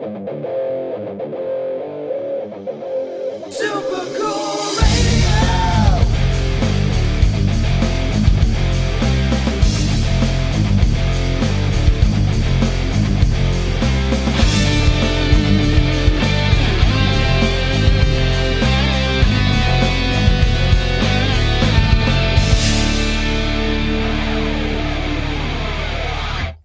Super cool radio.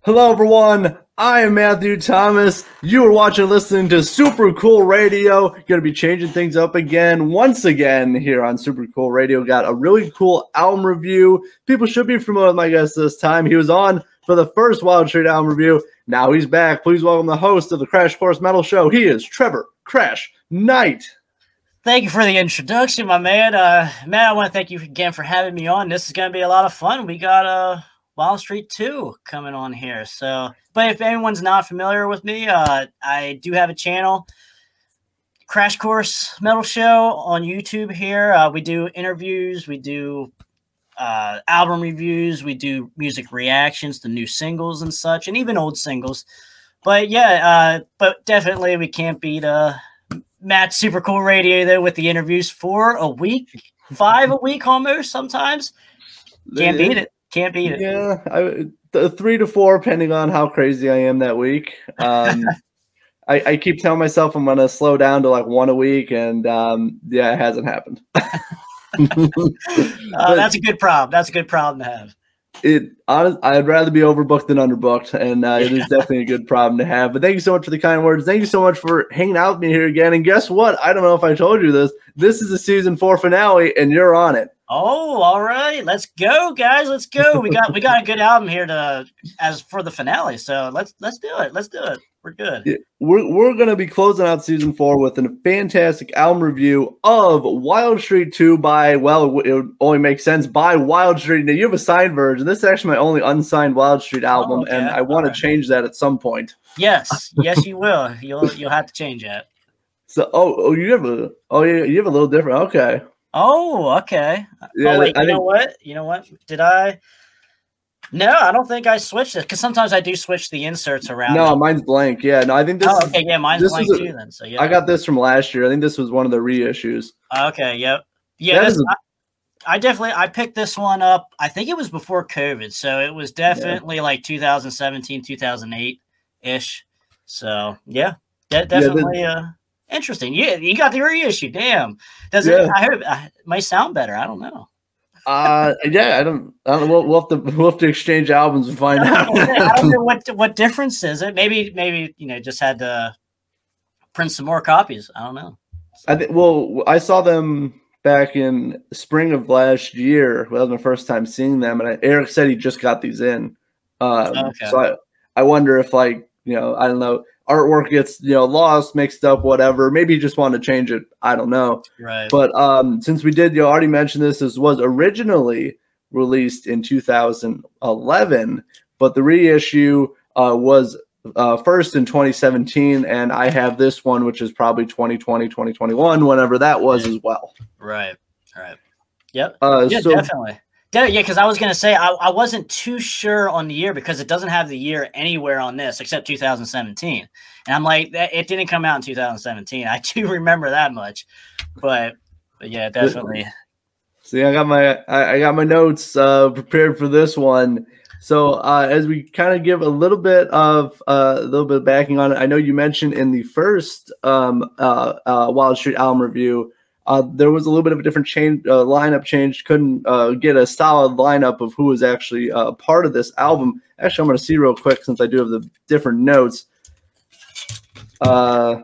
Hello, everyone. I am Matthew Thomas. You are watching listening to Super Cool Radio. Going to be changing things up again, once again, here on Super Cool Radio. Got a really cool album review. People should be familiar with my guest this time. He was on for the first Wild Street album review. Now he's back. Please welcome the host of the Krash Kourse Metal Show. He is Trevor Krash Knight. Thank you for the introduction, my man. Uh, Matt, I want to thank you again for having me on. This is going to be a lot of fun. We got uh, Wild Street 2 coming on here. So, but if anyone's not familiar with me, uh, I do have a channel, Krash Kourse Metal Show on YouTube here. Uh, we do interviews, we do uh, album reviews, we do music reactions to new singles and such, and even old singles. But yeah, uh, but definitely we can't beat uh, Matt's Super Cool Radio though with the interviews for a week, five a week almost sometimes. Can't beat it. Can't beat it. Yeah, I, th- three to four, depending on how crazy I am that week. Um, I, I keep telling myself I'm going to slow down to like one a week, and um, yeah, it hasn't happened. Uh, that's a good problem. That's a good problem to have. it honest, I'd rather be overbooked than underbooked, and uh, it is definitely a good problem to have. But thank you so much for the kind words. Thank you so much for hanging out with me here again. And guess what? I don't know if I told you this. This is the season four finale, and you're on it. Oh, all right. Let's go, guys. Let's go. We got we got a good album here to as for the finale. So let's let's do it. Let's do it. We're good. Yeah, We're, we're going to be closing out season four with a fantastic album review of Wild Street 2 by, well, it would only make sense by Wild Street. Now, you have a signed version. This is actually my only unsigned Wild Street oh, album, okay. and I want to change that at some point. Yes, yes, you will. You'll you'll have to change that. So, oh, oh, you have a, oh, yeah, you have a little different. Okay. Oh, okay. Yeah, oh, wait, I you know what? You know what? Did I? No, I don't think I switched it because sometimes I do switch the inserts around. no, mine's blank. Yeah, no, I think this, oh, is- okay, yeah, mine's this blank a- too. Then, so yeah. I got this from last year. I think this was one of the reissues. Okay, yep. Yeah, this, a- I, I definitely I picked this one up. I think it was before COVID, so it was definitely like 2017, 2008 ish. So yeah, de- definitely uh interesting. Yeah, you got the reissue. Damn, does Yeah. it? I hope uh, it might sound better. I don't know. Uh, yeah, I don't, I don't, we'll, we'll have to, we'll have to exchange albums and find out. I don't know what what difference is it. Maybe maybe you know just had to print some more copies. I don't know. I think. Well, I saw them back in spring of last year. That was my first time seeing them, and I, Eric said he just got these in. Um, Okay. So I, I wonder if like you know, I don't know, artwork gets you know lost, mixed up, whatever. Maybe he just want to change it. I don't know. Right. But um, since we did, you already mentioned this. This was originally released in 2011, but the reissue uh, was uh, first in 2017, and I have this one, which is probably 2020, 2021, whenever that was as well. right. Right. Yep. Uh, Yeah, so definitely. Yeah, because I was gonna say I, I wasn't too sure on the year because it doesn't have the year anywhere on this except 2017, and I'm like, it didn't come out in 2017. I do remember that much, but but yeah, definitely. See, I got my I, I got my notes uh, prepared for this one. So uh, as we kind of give a little bit of uh, a little bit of backing on it, I know you mentioned in the first um, uh, uh, Wild Street album review, uh, there was a little bit of a different change uh, lineup change. Couldn't uh, get a solid lineup of who was actually uh, part of this album. Actually, I'm going to see real quick since I do have the different notes. Uh,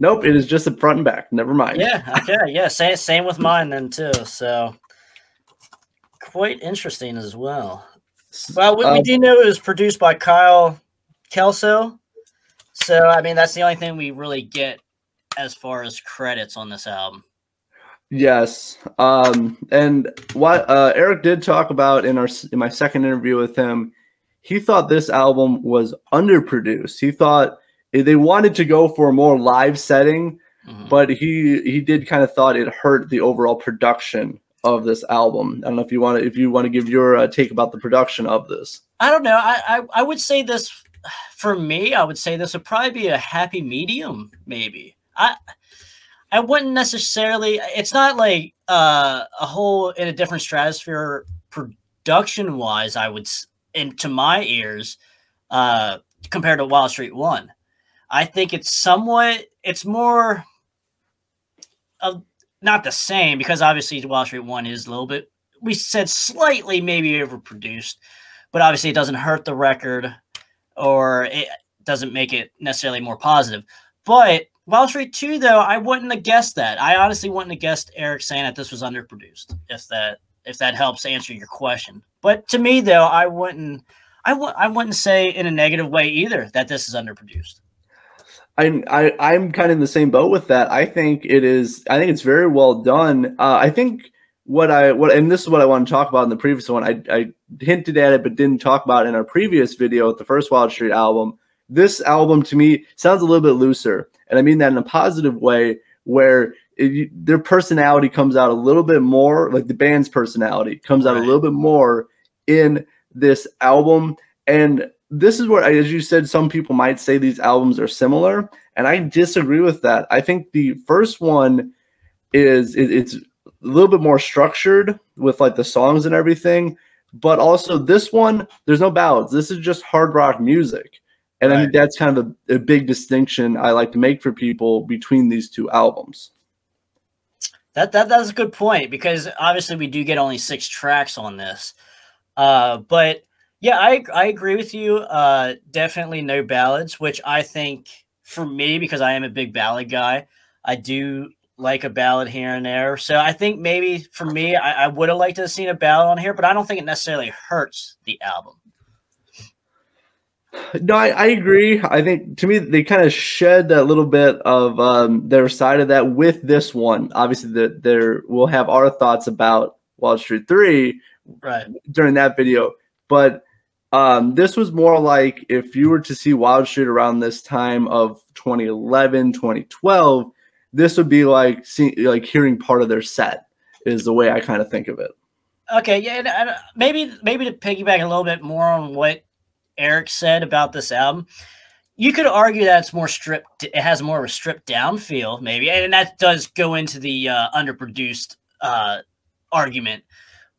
nope, it is just the front and back. Never mind. Yeah. Okay. Yeah. Same same with mine then too. So quite interesting as well. Well, we, we Um, do know it was produced by Kyle Kelso. So I mean, that's the only thing we really get as far as credits on this album. Yes. Um, and what uh, Eric did talk about in our in my second interview with him, he thought this album was underproduced. He thought they wanted to go for a more live setting, Mhm. but he he did kind of thought it hurt the overall production of this album. I don't know if you want to if you want to give your uh, take about the production of this. I don't know. I, I I would say this. for me, I would say this would probably be a happy medium. Maybe I I wouldn't necessarily. It's not like uh, a whole in a different stratosphere production wise. I would, and to my ears, uh, compared to Wild Street One, I think it's somewhat. It's more of not the same because obviously Wild Street One is a little bit. We said slightly maybe overproduced, but obviously it doesn't hurt the record or it doesn't make it necessarily more positive. But Wild Street 2, though, I wouldn't have guessed that. I honestly wouldn't have guessed Eric saying that this was underproduced, if that if that helps answer your question. But to me, though, I wouldn't I w- I wouldn't say in a negative way either that this is underproduced. I, I I'm kind of in the same boat with that. I think it is. I think it's very well done. Uh, I think what I what and this is what I want to talk about in the previous one. I, I hinted at it but didn't talk about in our previous video with the first Wild Street album. This album to me sounds a little bit looser, and I mean that in a positive way, where you- their personality comes out a little bit more, like the band's personality comes out a little bit more in this album. And this is where, as you said, some people might say these albums are similar, and I disagree with that. I think the first one is it, it's a little bit more structured with like the songs and everything, but also this one there's no ballads. This is just hard rock music, and I think that's kind of a, a big distinction I like to make for people between these two albums. That that that's a good point because obviously we do get only six tracks on this. Uh, but yeah, I I agree with you. Uh, definitely no ballads, which I think for me because I am a big ballad guy, I do like a ballad here and there. So I think maybe for me, I, I would have liked to have seen a ballad on here, but I don't think it necessarily hurts the album. No, I, I agree. I think to me they kind of shed that little bit of um, their side of that with this one. Obviously, that there we'll have our thoughts about Wild Street Three Right. during that video, but um, this was more like if you were to see Wild Street around this time of 2011, 2012, this would be like see, like hearing part of their set is the way I kind of think of it. Okay, yeah, maybe maybe to piggyback a little bit more on what Eric said about this album, you could argue that it's more stripped. It has more of a stripped down feel, maybe, and that does go into the uh, underproduced uh, argument.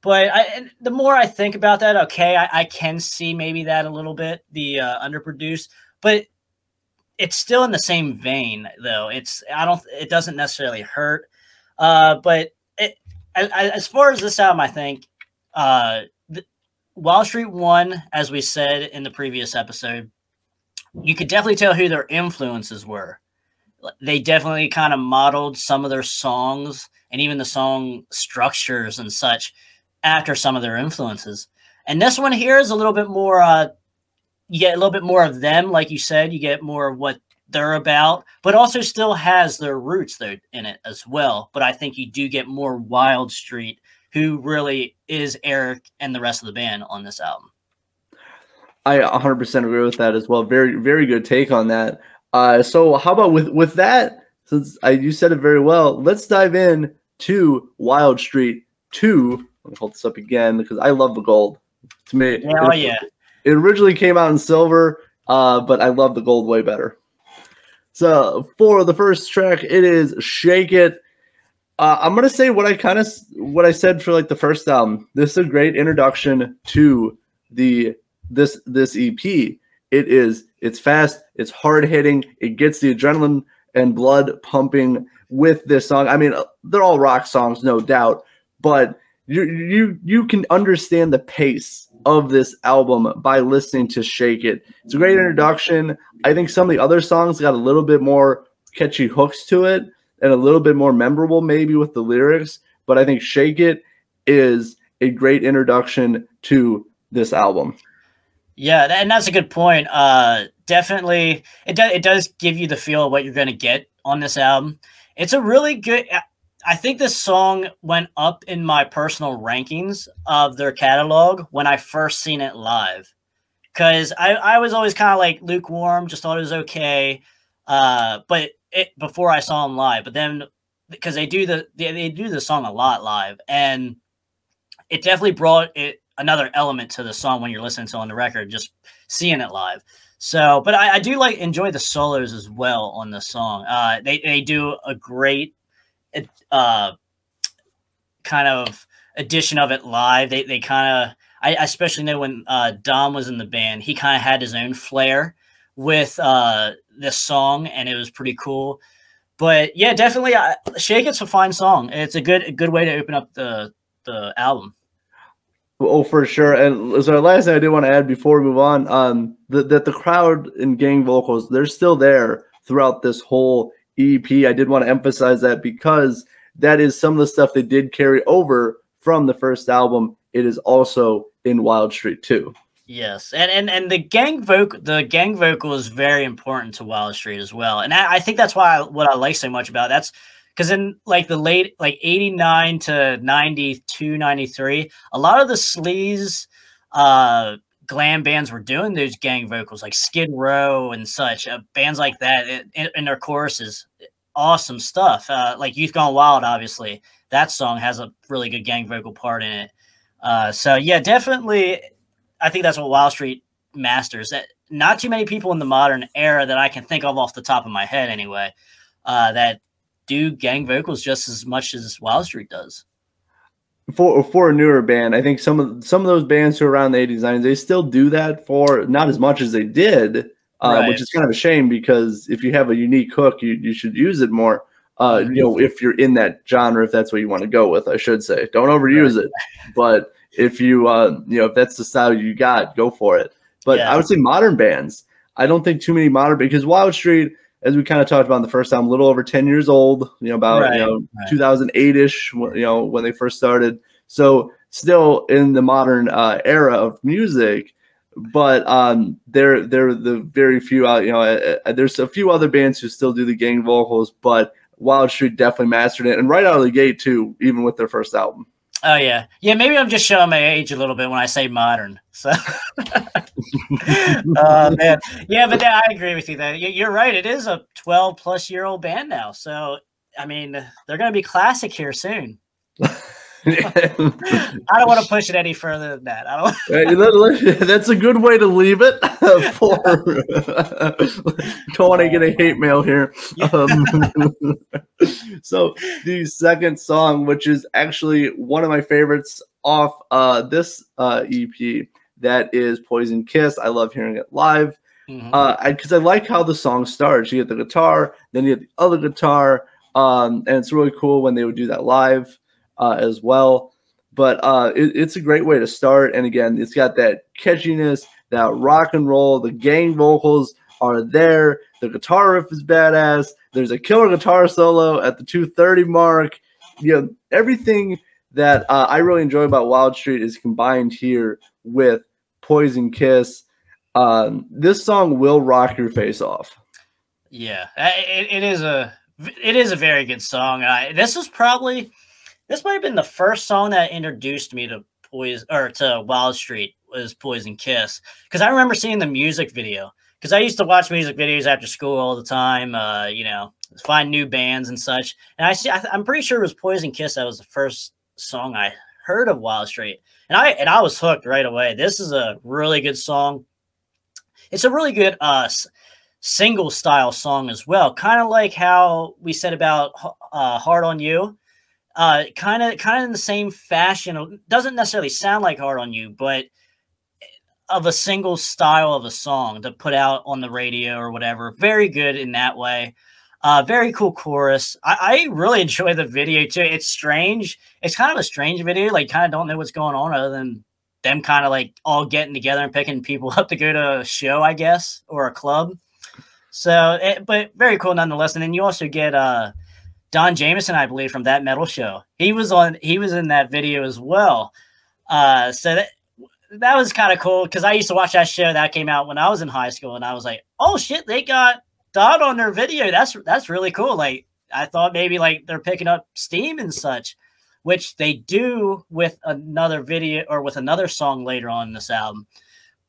But I, the more I think about that, okay, I, I can see maybe that a little bit the uh, underproduced, but it's still in the same vein, though. It's I don't. It doesn't necessarily hurt, uh, but it as, far as this album, I think uh, Wild Street One, as we said in the previous episode, you could definitely tell who their influences were. They definitely kind of modeled some of their songs and even the song structures and such after some of their influences. And this one here is a little bit more. Uh, you get a little bit more of them, like you said. You get more of what they're about, but also still has their roots though in it as well. But I think you do get more Wild Street, who really is Eric and the rest of the band on this album. I 100% agree with that as well. Very, very good take on that. Uh, so, how about with with that? Since I, you said it very well, let's dive in to Wild Street Two. Let me hold this up again because I love the gold. To me, oh it, yeah. it originally came out in silver, uh, but I love the gold way better. So, for the first track, it is "Shake It." Uh, I'm gonna say what I kind of what I said for like the first album. This is a great introduction to the this this EP. It is it's fast, it's hard hitting, it gets the adrenaline and blood pumping with this song. I mean, uh, they're all rock songs, no doubt, but you you you can understand the pace of this album by listening to Shake It. It's a great introduction. I think some of the other songs got a little bit more catchy hooks to it and a little bit more memorable maybe with the lyrics, but I think Shake It is a great introduction to this album. Yeah, and that's a good point. Uh, definitely, it does. It does give you the feel of what you're going to get on this album. It's a really good. I- I think this song went up in my personal rankings of their catalog when I first seen it live, because I, I was always kind of like lukewarm, just thought it was okay. Uh, but it before I saw them live, but then because they do the they, they do the song a lot live, and it definitely brought it another element to the song when you're listening to on the record, just seeing it live. So, but I, I do like enjoy the solos as well on the song. Uh, they they do a great uh, kind of edition of it live. They they kind of I especially know when uh, Dom was in the band, he kind of had his own flair with uh, this song, and it was pretty cool. But yeah, definitely, "Shake It's" a fine song. It's a good a good way to open up the the album. Oh, for sure. And so, last thing I did want to add before we move on, um, that the crowd and gang vocals, they're still there throughout this whole EP. I did want to emphasize that because that is some of the stuff they did carry over from the first album. It is also in Wild Street too. Yes, and and and the gang vocal, the gang vocal is very important to Wild Street as well, and I, I think that's why I, what I like so much about it. that's because in like the late like 89 to 92 93 a lot of the sleaze uh glam bands were doing those gang vocals like skid row and such uh, bands like that in, in their choruses awesome stuff uh like youth gone wild obviously that song has a really good gang vocal part in it uh so yeah definitely i think that's what Wild Street masters that not too many people in the modern era that i can think of off the top of my head anyway uh that do gang vocals just as much as Wild Street does. For for a newer band, I think some of some of those bands who are around the 80s, 90s, they still do that for not as much as they did, uh, Right. which is kind of a shame because if you have a unique hook, you, you should use it more. Uh, you know, if you're in that genre, if that's what you want to go with, I should say, don't overuse it. But if you, uh, you know, if that's the style you got, go for it. But Yeah. I would say modern bands. I don't think too many modern because Wild Street, as we kind of talked about in the first time, a little over ten years old. You know, about Right, you know right. 2008 ish. You know, when they first started. So still in the modern uh, era of music. But um, they're they're the very few out. You know, uh, uh, there's a few other bands who still do the gang vocals, but Wild Street definitely mastered it, and right out of the gate too, even with their first album. Oh yeah, yeah. Maybe I'm just showing my age a little bit when I say modern. So, uh, man, yeah, but yeah, I agree with you. That you're right. It is a 12 plus year old band now. So, I mean, they're going to be classic here soon. I don't want to push it any further than that. I don't. Hey, let- let- That's a good way to leave it. For don't want to get a hate mail here. Um, so the second song, which is actually one of my favorites off uh, this uh, EP, that is "Poison Kiss." I love hearing it live Mhm. uh, because I, like how the song starts. You get the guitar, then you get the other guitar, um, and it's really cool when they would do that live uh, as well. But uh, it, it's a great way to start, and again, it's got that catchiness, that rock and roll. The gang vocals are there. The guitar riff is badass. There's a killer guitar solo at the 230 mark. You know, everything that uh, I really enjoy about Wild Street is combined here with Poison Kiss. Um, this song will rock your face off. Yeah, it, it is a it is a very good song. This is probably this might have been the first song that introduced me to Poison or to Wild Street was Poison Kiss because I remember seeing the music video because I used to watch music videos after school all the time. Uh, you know, find new bands and such. And I see, I, I'm pretty sure it was Poison Kiss that was the first song I heard of Wild Street, and I and I was hooked right away. This is a really good song. It's a really good uh single style song as well, kind of like how we said about uh, "Hard on You." Uh, kind of, kind of in the same fashion. Doesn't necessarily sound like "Hard on You," but of a single style of a song to put out on the radio or whatever. Very good in that way. Uh, very cool chorus. I, I really enjoy the video too. It's strange. It's kind of a strange video. Like, kind of don't know what's going on other than them kind of like all getting together and picking people up to go to a show, I guess, or a club. So, it, but very cool nonetheless. And then you also get uh, Don Jamieson, I believe, from that metal show. He was on. He was in that video as well. Uh, so that that was kind of cool because I used to watch that show that came out when I was in high school, and I was like, "Oh shit, they got Don on their video. That's that's really cool." Like I thought maybe like they're picking up steam and such, which they do with another video or with another song later on in this album.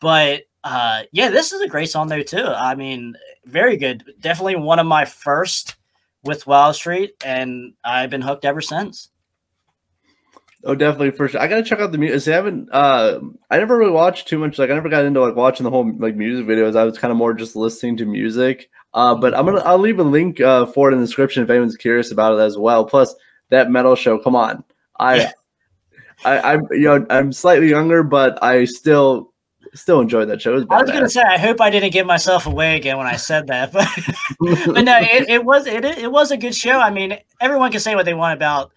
But uh, yeah, this is a great song though too. I mean, very good. Definitely one of my first with Wild Street, and I've been hooked ever since. Oh, definitely for sure. I gotta check out the music. I haven't. Uh, I never really watched too much. Like, I never got into like watching the whole like music videos. I was kind of more just listening to music. Uh, but I'm gonna. I'll leave a link uh, for it in the description if anyone's curious about it as well. Plus, that metal show. Come on, I. I, I'm you know I'm slightly younger, but I still still enjoy that show. It I was gonna say, I hope I didn't give myself away again when I said that, but but no, it, it was it it was a good show. I mean, everyone can say what they want about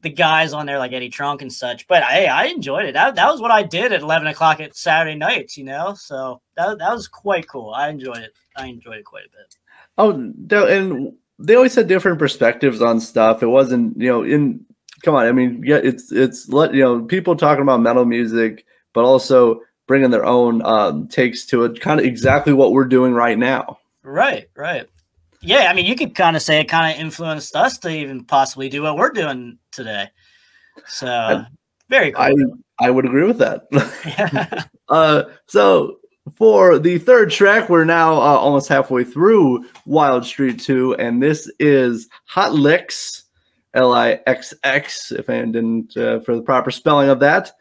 the guys on there like Eddie Trunk and such, but hey, I enjoyed it. That, that was what I did at eleven o'clock at Saturday nights, you know. So that that was quite cool. I enjoyed it. I enjoyed it quite a bit. Oh, and they always had different perspectives on stuff. It wasn't, you know, in come on. I mean, yeah, it's it's let you know people talking about metal music, but also bringing their own um, takes to it. Kind of exactly what we're doing right now. Right, right. Yeah, I mean, you could kind of say it kind of influenced us to even possibly do what we're doing today. So very cool. I I would agree with that. Yeah. uh, so for the third track, we're now uh, almost halfway through Wild Street Two, and this is Hot Lixx, L I X X. If I didn't uh, for the proper spelling of that.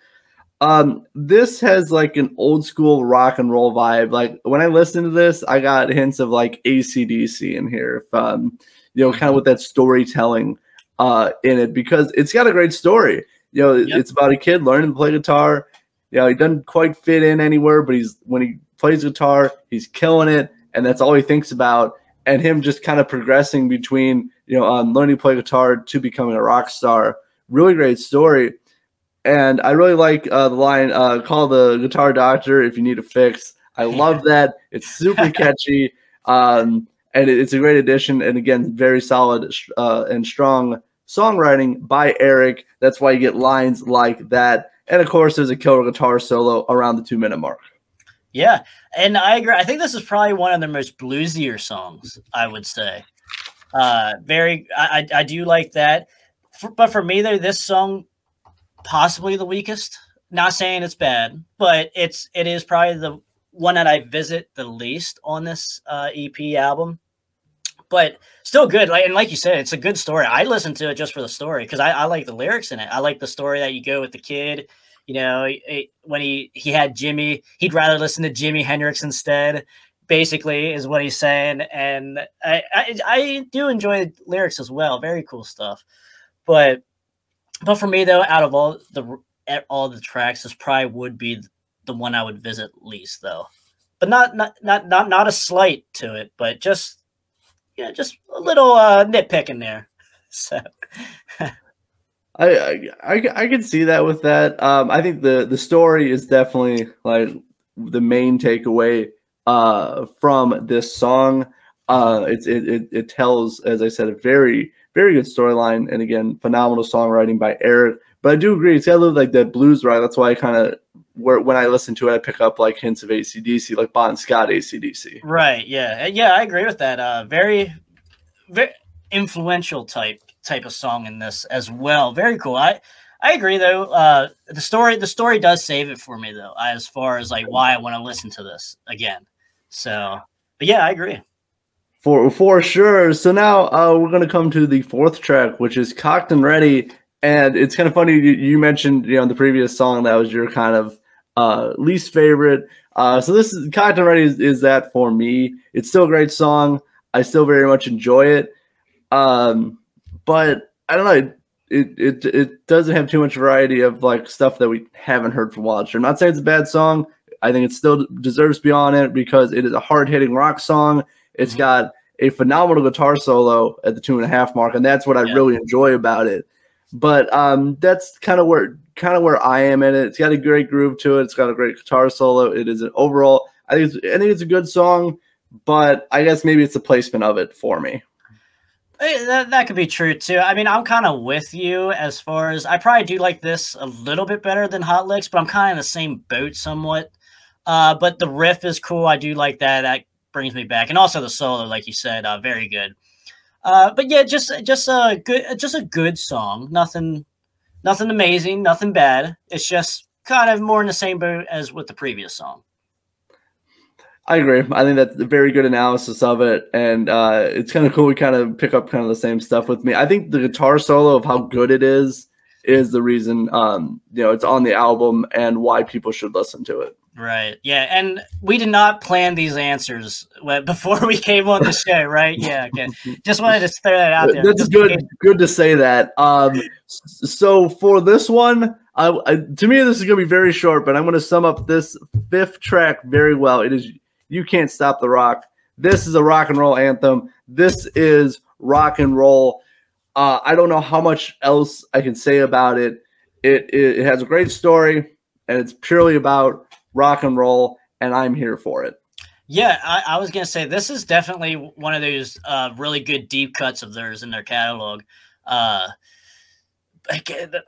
Um, this has like an old school rock and roll vibe. Like when I listen to this, I got hints of like ACDC in here. If um, you know, kind of with that storytelling uh in it because it's got a great story. You know, Yep. it's about a kid learning to play guitar. You know, he doesn't quite fit in anywhere, but he's when he plays guitar, he's killing it, and that's all he thinks about. And him just kind of progressing between you know um, learning to play guitar to becoming a rock star. Really great story. And I really like uh, the line, uh, call the guitar doctor if you need a fix. I love that. It's super catchy. Um, and it- it's a great addition. And again, very solid uh, and strong songwriting by Eric. That's why you get lines like that. And of course, there's a killer guitar solo around the two minute mark. Yeah, and I agree. I think this is probably one of the most bluesier songs. I would say. Uh, very. I I, I do like that. For, but for me, though, this song possibly the weakest. Not saying it's bad, but it's it is probably the one that I visit the least on this uh, EP album. But still good. Like and like you said, it's a good story. I listen to it just for the story because I, I like the lyrics in it. I like the story that you go with the kid you know, it, when he he had Jimmy, he'd rather listen to Jimi Hendrix instead. Basically, is what he's saying, and I I, I do enjoy the lyrics as well. Very cool stuff. But but for me though, out of all the at all the tracks, this probably would be the one I would visit least though. But not not not not not a slight to it, but just yeah, just a little uh, nitpicking there. So I, I I can see that with that. Um, I think the the story is definitely like the main takeaway uh from this song. Uh, it, it it tells, as I said, a very very good storyline, and again, phenomenal songwriting by Eric. But I do agree, it's got a little like that blues rock. That's why I kind of where when I listen to it, I pick up like hints of ACDC, like Bon Scott ACDC. Right. Yeah. Yeah, I agree with that. Uh, very, very influential type type of song in this as well. Very cool. I I agree though. Uh, the story the story does save it for me though, as far as like why I want to listen to this again. So, but yeah, I agree. For for sure. So now uh, we're gonna come to the fourth track, which is Cocked and Ready. And it's kind of funny you, you mentioned you know the previous song that was your kind of uh, least favorite. Uh, so this is Cocked and Ready is, is that for me. It's still a great song. I still very much enjoy it. Um, but I don't know. It, it it doesn't have too much variety of like stuff that we haven't heard from Wild. I'm not saying it's a bad song. I think it still deserves to be on it because it is a hard hitting rock song. It's Mhm. got a phenomenal guitar solo at the two and a half mark, and that's what I Yeah. really enjoy about it. But um, that's kind of where kind of where I am in it. It's got a great groove to it. It's got a great guitar solo. It is an overall. I think it's, I think it's a good song, but I guess maybe it's the placement of it for me. Eh, That, that could be true too. I mean, I'm kind of with you as far as I probably do like this a little bit better than Hot Lixx, but I'm kind of in the same boat somewhat. Uh, but the riff is cool. I do like that. That brings me back, and also the solo, like you said, uh, very good. Uh, but yeah, just just a good, just a good song. Nothing, nothing amazing, nothing bad. It's just kind of more in the same boat as with the previous song. I agree. I think that's a very good analysis of it, and uh, it's kind of cool. We kind of pick up kind of the same stuff with me. I think the guitar solo of how good it is is the reason um, you know it's on the album and why people should listen to it. Right. Yeah. And we did not plan these answers before we came on the show, right? Yeah. Okay. Just wanted to throw that out there. That's good. case- Good to say that. Um, so for this one, I, I, to me, this is going to be very short, but I'm going to sum up this fifth track very well. It is "You Can't Stop the Rock." This is a rock and roll anthem. This is rock and roll. Uh, I don't know how much else I can say about it. It, it. it has a great story, and it's purely about rock and roll, and I'm here for it. Yeah, I, I was gonna say this is definitely one of those uh, really good deep cuts of theirs in their catalog. Uh, uh,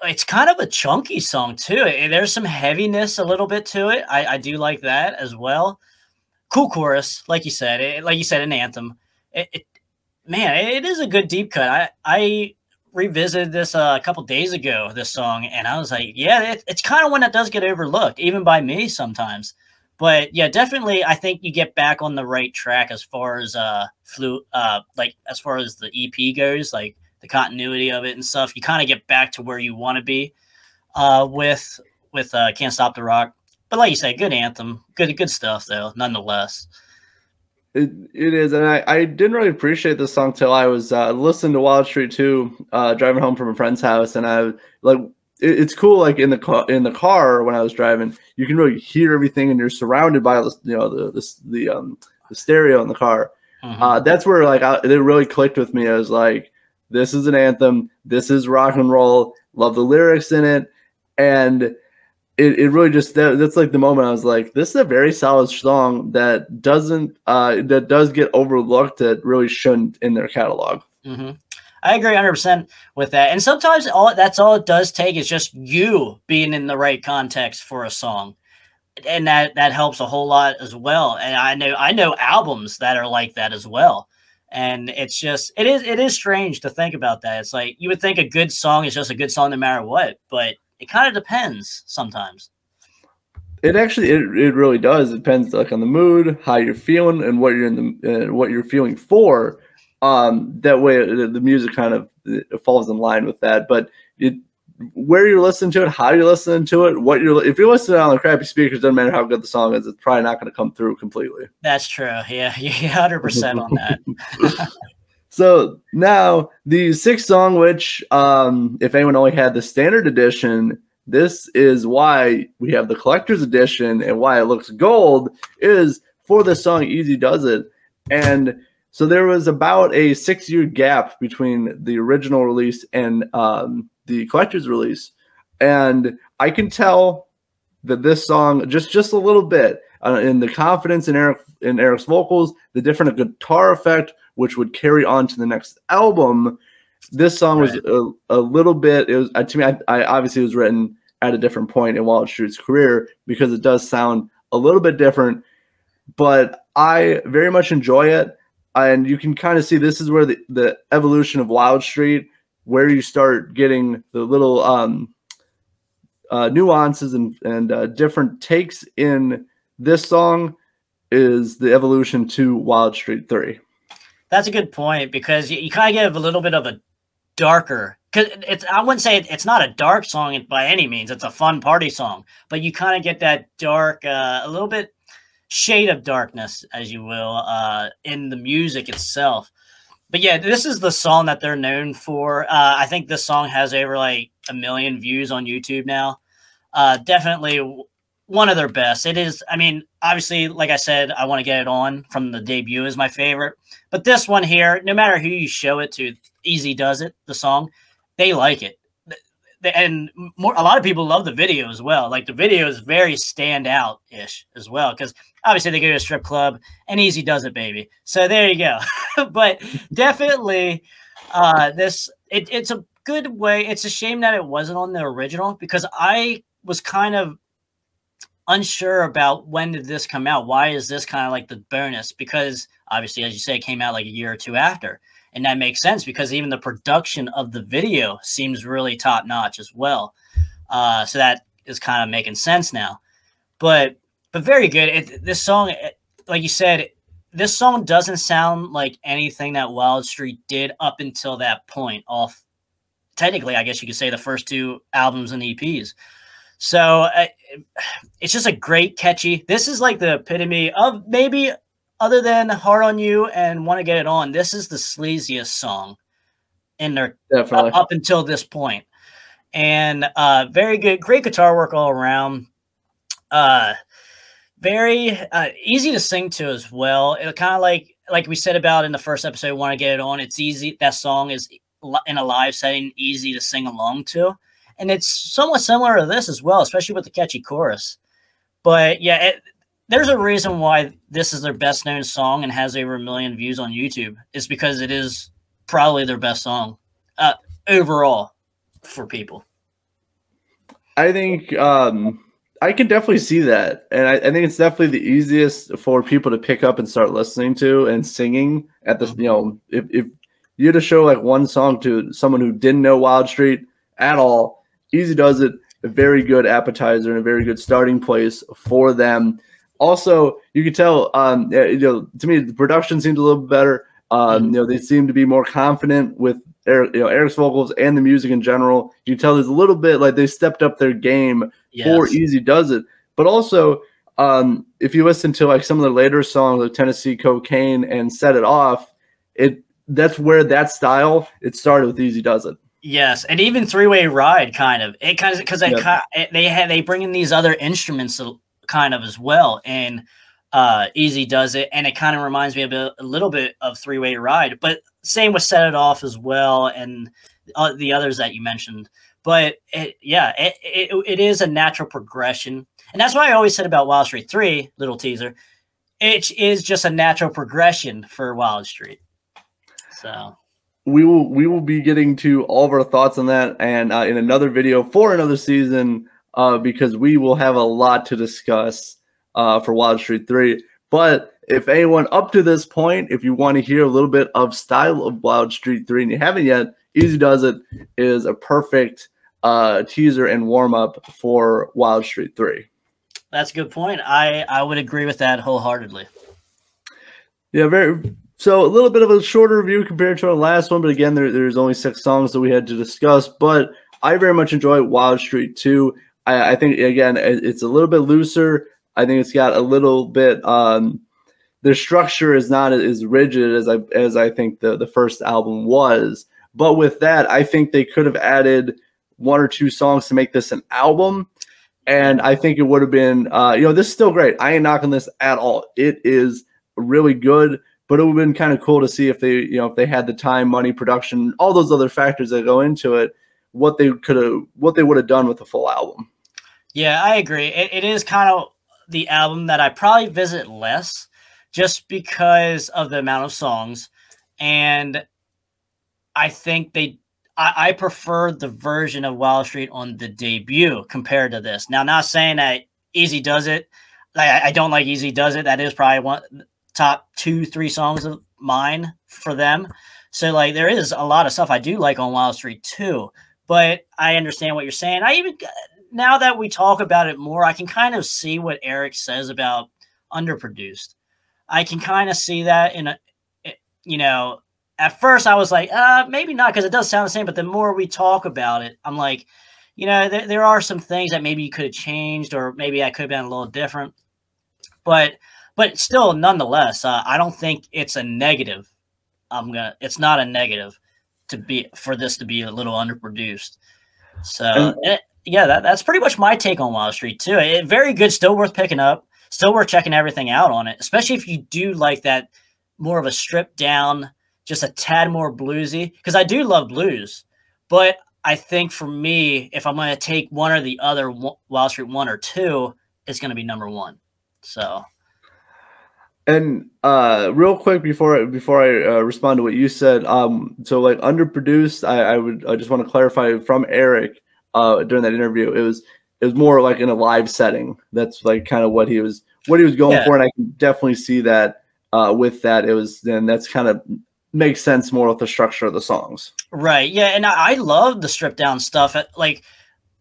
it's kind of a chunky song too. There's some heaviness a little bit to it. I, I do like that as well. Cool chorus, like you said, it, like you said, an anthem. It, it, man, it is a good deep cut. I I revisited this uh, a couple days ago. This song, and I was like, yeah, it, it's kind of one that does get overlooked, even by me sometimes but yeah, definitely, I think you get back on the right track as far as uh flu uh like as far as the EP goes, like the continuity of it and stuff. You kind of get back to where you want to be uh with with uh Can't Stop the Rock. But like you say, good anthem, good good stuff though, nonetheless. It, it is, and I, I didn't really appreciate this song till I was uh, listening to Wild Street 2, uh, driving home from a friend's house, and I like it, it's cool. Like in the car, in the car when I was driving, you can really hear everything, and you're surrounded by the you know the the the, um, the stereo in the car. Mhm. Uh, that's where like I, it really clicked with me. I was like, this is an anthem. This is rock and roll. Love the lyrics in it, and it, it really just that, that's like the moment I was like, this is a very solid song that doesn't uh that does get overlooked that really shouldn't in their catalog. hmm I agree 100% with that. And sometimes all that's all it does take is just you being in the right context for a song. And that that helps a whole lot as well. And I know I know albums that are like that as well. And it's just it is it is strange to think about that. It's like you would think a good song is just a good song no matter what, but it kind of depends sometimes. It actually it, it really does. It depends like on the mood, how you're feeling, and what you're in the uh, what you're feeling for. Um, that way the, the music kind of it falls in line with that. But it where you're listening to it, how you're listening to it, what you're if you're listening on the crappy speakers, doesn't matter how good the song is, it's probably not going to come through completely. That's true. Yeah, you're 100% on that. So now the sixth song, which um, if anyone only had the standard edition, this is why we have the collector's edition and why it looks gold is for the song Easy Does It. And so there was about a six year gap between the original release and um, the collector's release. And I can tell that this song just just a little bit uh, in the confidence in Eric in Eric's vocals, the different guitar effect, which would carry on to the next album. This song was a, a little bit. It was uh, to me. I, I obviously was written at a different point in Wild Street's career because it does sound a little bit different. But I very much enjoy it, and you can kind of see this is where the, the evolution of Wild Street, where you start getting the little um, uh, nuances and and uh, different takes in this song is the evolution to Wild Street Three. That's a good point because you, you kind of get a little bit of a darker because it's I wouldn't say it, it's not a dark song by any means. It's a fun party song, but you kind of get that dark, uh, a little bit shade of darkness, as you will, uh, in the music itself. But yeah, this is the song that they're known for. Uh, I think this song has over like a million views on YouTube now. Uh, definitely one of their best. It is. I mean, obviously, like I said, I want to get it on from the debut is my favorite. But this one here, no matter who you show it to, Easy does it. The song, they like it, and more. A lot of people love the video as well. Like the video is very standout ish as well because obviously they go to a strip club and Easy does it, baby. So there you go. but definitely, uh, this it, it's a good way. It's a shame that it wasn't on the original because I was kind of unsure about when did this come out. Why is this kind of like the bonus? Because obviously, as you say, it came out like a year or two after. And that makes sense because even the production of the video seems really top notch as well. Uh, so that is kind of making sense now. But but very good. It, this song, it- like you said, this song doesn't sound like anything that Wild Street did up until that point off technically, I guess you could say the first two albums and EPs. So uh, it's just a great, catchy. This is like the epitome of maybe other than "Hard on You" and "Want to Get It On." This is the sleaziest song in their Definitely. up until this point. And uh, very good, great guitar work all around. Uh, very uh, easy to sing to as well. It kind of like like we said about in the first episode. Want to get it on? It's easy. That song is in a live setting, easy to sing along to, and it's somewhat similar to this as well, especially with the catchy chorus. But yeah, it, there's a reason why this is their best known song and has over a million views on YouTube. It's because it is probably their best song uh, overall for people. I think um, I can definitely see that, and I, I think it's definitely the easiest for people to pick up and start listening to and singing at this. You know, if, if you had to show like one song to someone who didn't know Wild Street at all, Easy does it. A very good appetizer and a very good starting place for them. Also, you can tell, um, you know, to me the production seemed a little better. Um, you know, they seem to be more confident with Eric, you know, Eric's vocals and the music in general. You can tell there's a little bit like they stepped up their game for Easy Does It. But also, um, if you listen to like some of the later songs like Tennessee Cocaine and Set It Off, it that's where that style it started with Easy Does It. Yes, and even three way ride, kind of. It kind of because they Yep. they have they bring in these other instruments, kind of as well, and uh, Easy does it, and it kind of reminds me a, bit, a little bit of three way ride. But same with Set It Off as well, and uh, the others that you mentioned. But it, yeah, it, it it is a natural progression, and that's why I always said about Wild Street Three. Little teaser, it is just a natural progression for Wild Street. So we will we will be getting to all of our thoughts on that and uh, in another video for another season uh, because we will have a lot to discuss uh, for Wild Street 3. But if anyone up to this point, if you want to hear a little bit of style of Wild Street 3 and you haven't yet, Easy Does It is a perfect uh, teaser and warm up for Wild Street 3. that's a good point. I I would agree with that wholeheartedly. Yeah, very. So a little bit of a shorter review compared to our last one, but again, there, there's only six songs that we had to discuss. But I very much enjoy Wild Street 2. I, I think again, it- it's a little bit looser. I think it's got a little bit. Um, their structure is not as rigid as I as I think the the first album was. But with that, I think they could have added one or two songs to make this an album. And I think it would have been, uh, you know, this is still great. I ain't knocking this at all. It is really good, but it would have been kind of cool to see if they, you know, if they had the time, money, production, all those other factors that go into it, what they could have, what they would have done with a full album. Yeah, I agree. It, it is kind of the album that I probably visit less just because of the amount of songs. And I think they, I, I prefer the version of Wild Street on the debut compared to this. Now, not saying that Easy does it. Like, I, I don't like Easy does it. That is probably one top two, three songs of mine for them. So, like, there is a lot of stuff I do like on Wild Street too. But I understand what you're saying. I even now that we talk about it more, I can kind of see what Eric says about underproduced. I can kind of see that in a, you know, at first I was like, uh, maybe not because it does sound the same. But the more we talk about it, I'm like, you know, there, there are some things that maybe you could have changed, or maybe I could have been a little different. But, but still, nonetheless, uh, I don't think it's a negative. I'm gonna. It's not a negative to be for this to be a little underproduced. So And- eh, yeah, that, that's pretty much my take on Wild Street too. It, very good, still worth picking up, still worth checking everything out on it, especially if you do like that more of a stripped down, just a tad more bluesy. Because I do love blues, but I think for me, if I'm going to take one or the other, Wild Street one or two, it's going to be number one. So And uh, real quick before before I uh, respond to what you said, um, so like underproduced, I, I would I just want to clarify from Eric uh, during that interview, it was it was more like in a live setting. That's like kind of what he was what he was going Yeah. for, and I can definitely see that uh, with that. It was then that's kind of makes sense more with the structure of the songs. Right. Yeah, and I, I love the stripped down stuff. Like,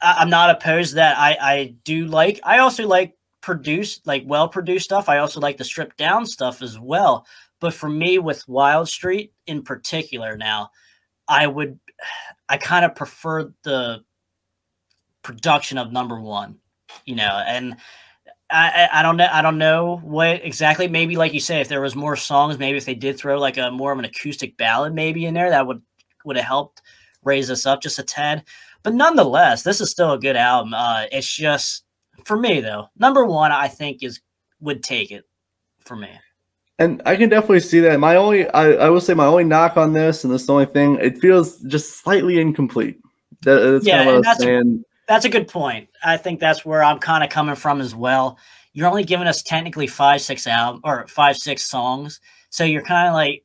I, I'm not opposed to that. I I do like. I also like produced, like well produced stuff. I also like the stripped down stuff as well. But for me, with Wild Street in particular, now, I would, I kind of prefer the production of number one, you know, and I, I don't know I don't know what exactly. Maybe like you say, if there was more songs, maybe if they did throw like a more of an acoustic ballad maybe in there, that would would have helped raise us up just a tad. But nonetheless, this is still a good album. Uh, it's just for me though, number one I think is would take it for me. And I can definitely see that. My only, I, I will say, my only knock on this, and this is the only thing, it feels just slightly incomplete. That, that's Yeah, kind of that's- saying. That's a good point. I think that's where I'm kind of coming from as well. You're only giving us technically five, six album or five, six songs. So you're kind of like,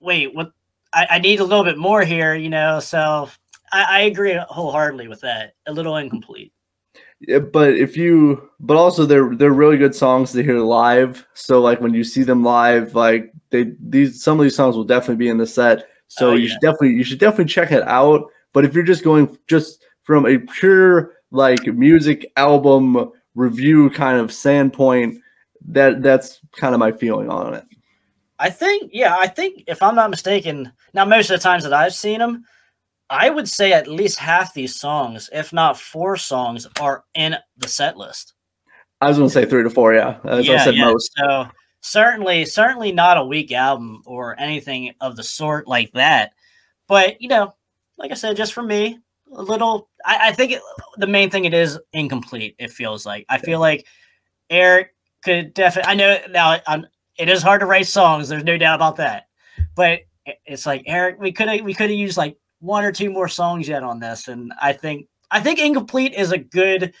wait, what? I, I need a little bit more here, you know. So I, I agree wholeheartedly with that. A little incomplete. But if you, but also they're they're really good songs to hear live. So like when you see them live, like they these some of these songs will definitely be in the set. So Oh, you yeah. should definitely you should definitely check it out. But if you're just going just from a pure like music album review kind of standpoint, that that's kind of my feeling on it. I think, yeah, I think if I'm not mistaken, now most of the times that I've seen them, I would say at least half these songs, if not four songs, are in the set list. I was gonna say three to four, yeah. As I said most. So certainly, certainly not a weak album or anything of the sort like that. But you know, like I said, just for me, a little. I, I think it, the main thing it is incomplete. It feels like I feel like Eric could definitely. I know now. I'm, it is hard to write songs. There's no doubt about that. But it's like Eric, we could have we could have used like one or two more songs yet on this, and I think I think incomplete is a good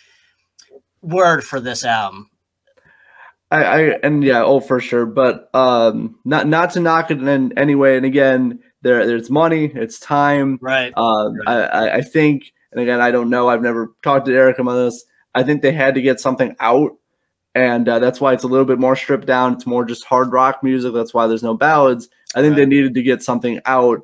word for this album. I, I and yeah, oh for sure. But um not not to knock it in any way. And again, there there's money, it's time. Right. Um Right. I, I, I think and again I don't know, I've never talked to Eric about this. I think they had to get something out. And uh, that's why it's a little bit more stripped down. It's more just hard rock music. That's why there's no ballads. I think they needed to get something out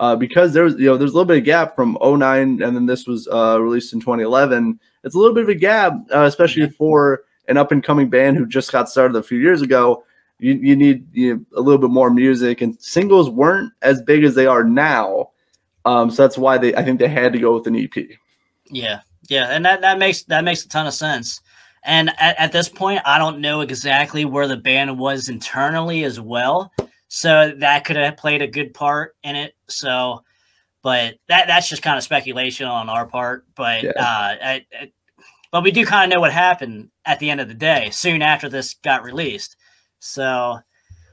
uh, because there's you know there's a little bit of gap from 09 and then this was uh, released in 2011. It's a little bit of a gap, uh, especially for an up and coming band who just got started a few years ago. You, you need you know, a little bit more music, and singles weren't as big as they are now. Um, so that's why they I think they had to go with an EP. Yeah, yeah, and that that makes that makes a ton of sense. And at, at this point, I don't know exactly where the band was internally as well, so that could have played a good part in it. So, but that that's just kind of speculation on our part. But Yeah. uh, I, I, but we do kind of know what happened at the end of the day, soon after this got released. So,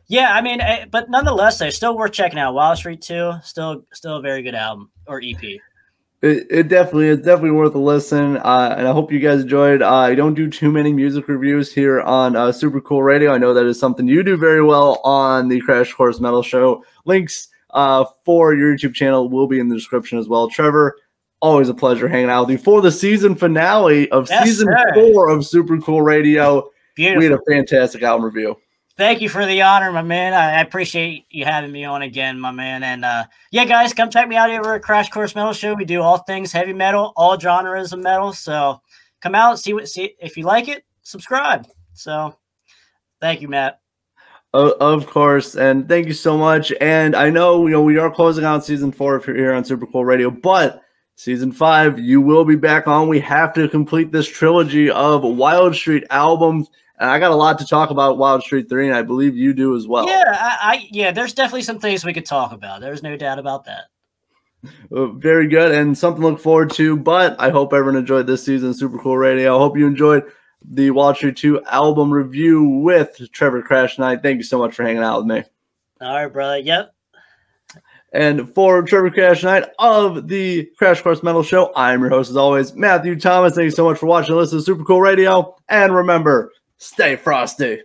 yeah, I mean, eh, but nonetheless, they're still worth checking out. Wild Street Two, still still a very good album or EP. It, it definitely is definitely worth a listen, uh, and I hope you guys enjoyed. Uh, I don't do too many music reviews here on uh, Super Cool Radio. I know that is something you do very well on the Krash Kourse Metal Show. Links uh, for your YouTube channel will be in the description as well. Trevor, always a pleasure hanging out with you for the season finale of Yes, season sir. four of Super Cool Radio. Beautiful. We had a fantastic album review. Thank you for the honor, my man. I, appreciate you having me on again, my man. And uh, yeah, guys, come check me out over at Krash Kourse Metal Show. We do all things heavy metal, all genres of metal. So come out, see what see if you like it, subscribe. So thank you, Matt. Of course, and thank you so much. And I know you know we are closing out season four if you're here on Super Cool Radio, but season five you will be back on. We have to complete this trilogy of Wild Street albums, and I got a lot to talk about Wild Street three, and I believe you do as well. Yeah, I, I yeah, there's definitely some things we could talk about. There's no doubt about that. Uh, very good, and something to look forward to. But I hope everyone enjoyed this season of Super Cool Radio. I hope you enjoyed the Wild Street two album review with Trevor Krash Knight. Thank you so much for hanging out with me. All right, brother. Yep. And for Trevor Krash Knight of the Krash Kourse Metal Show, I'm your host as always, Matthew Thomas. Thank you so much for watching and listening to Super Cool Radio. And remember, stay frosty.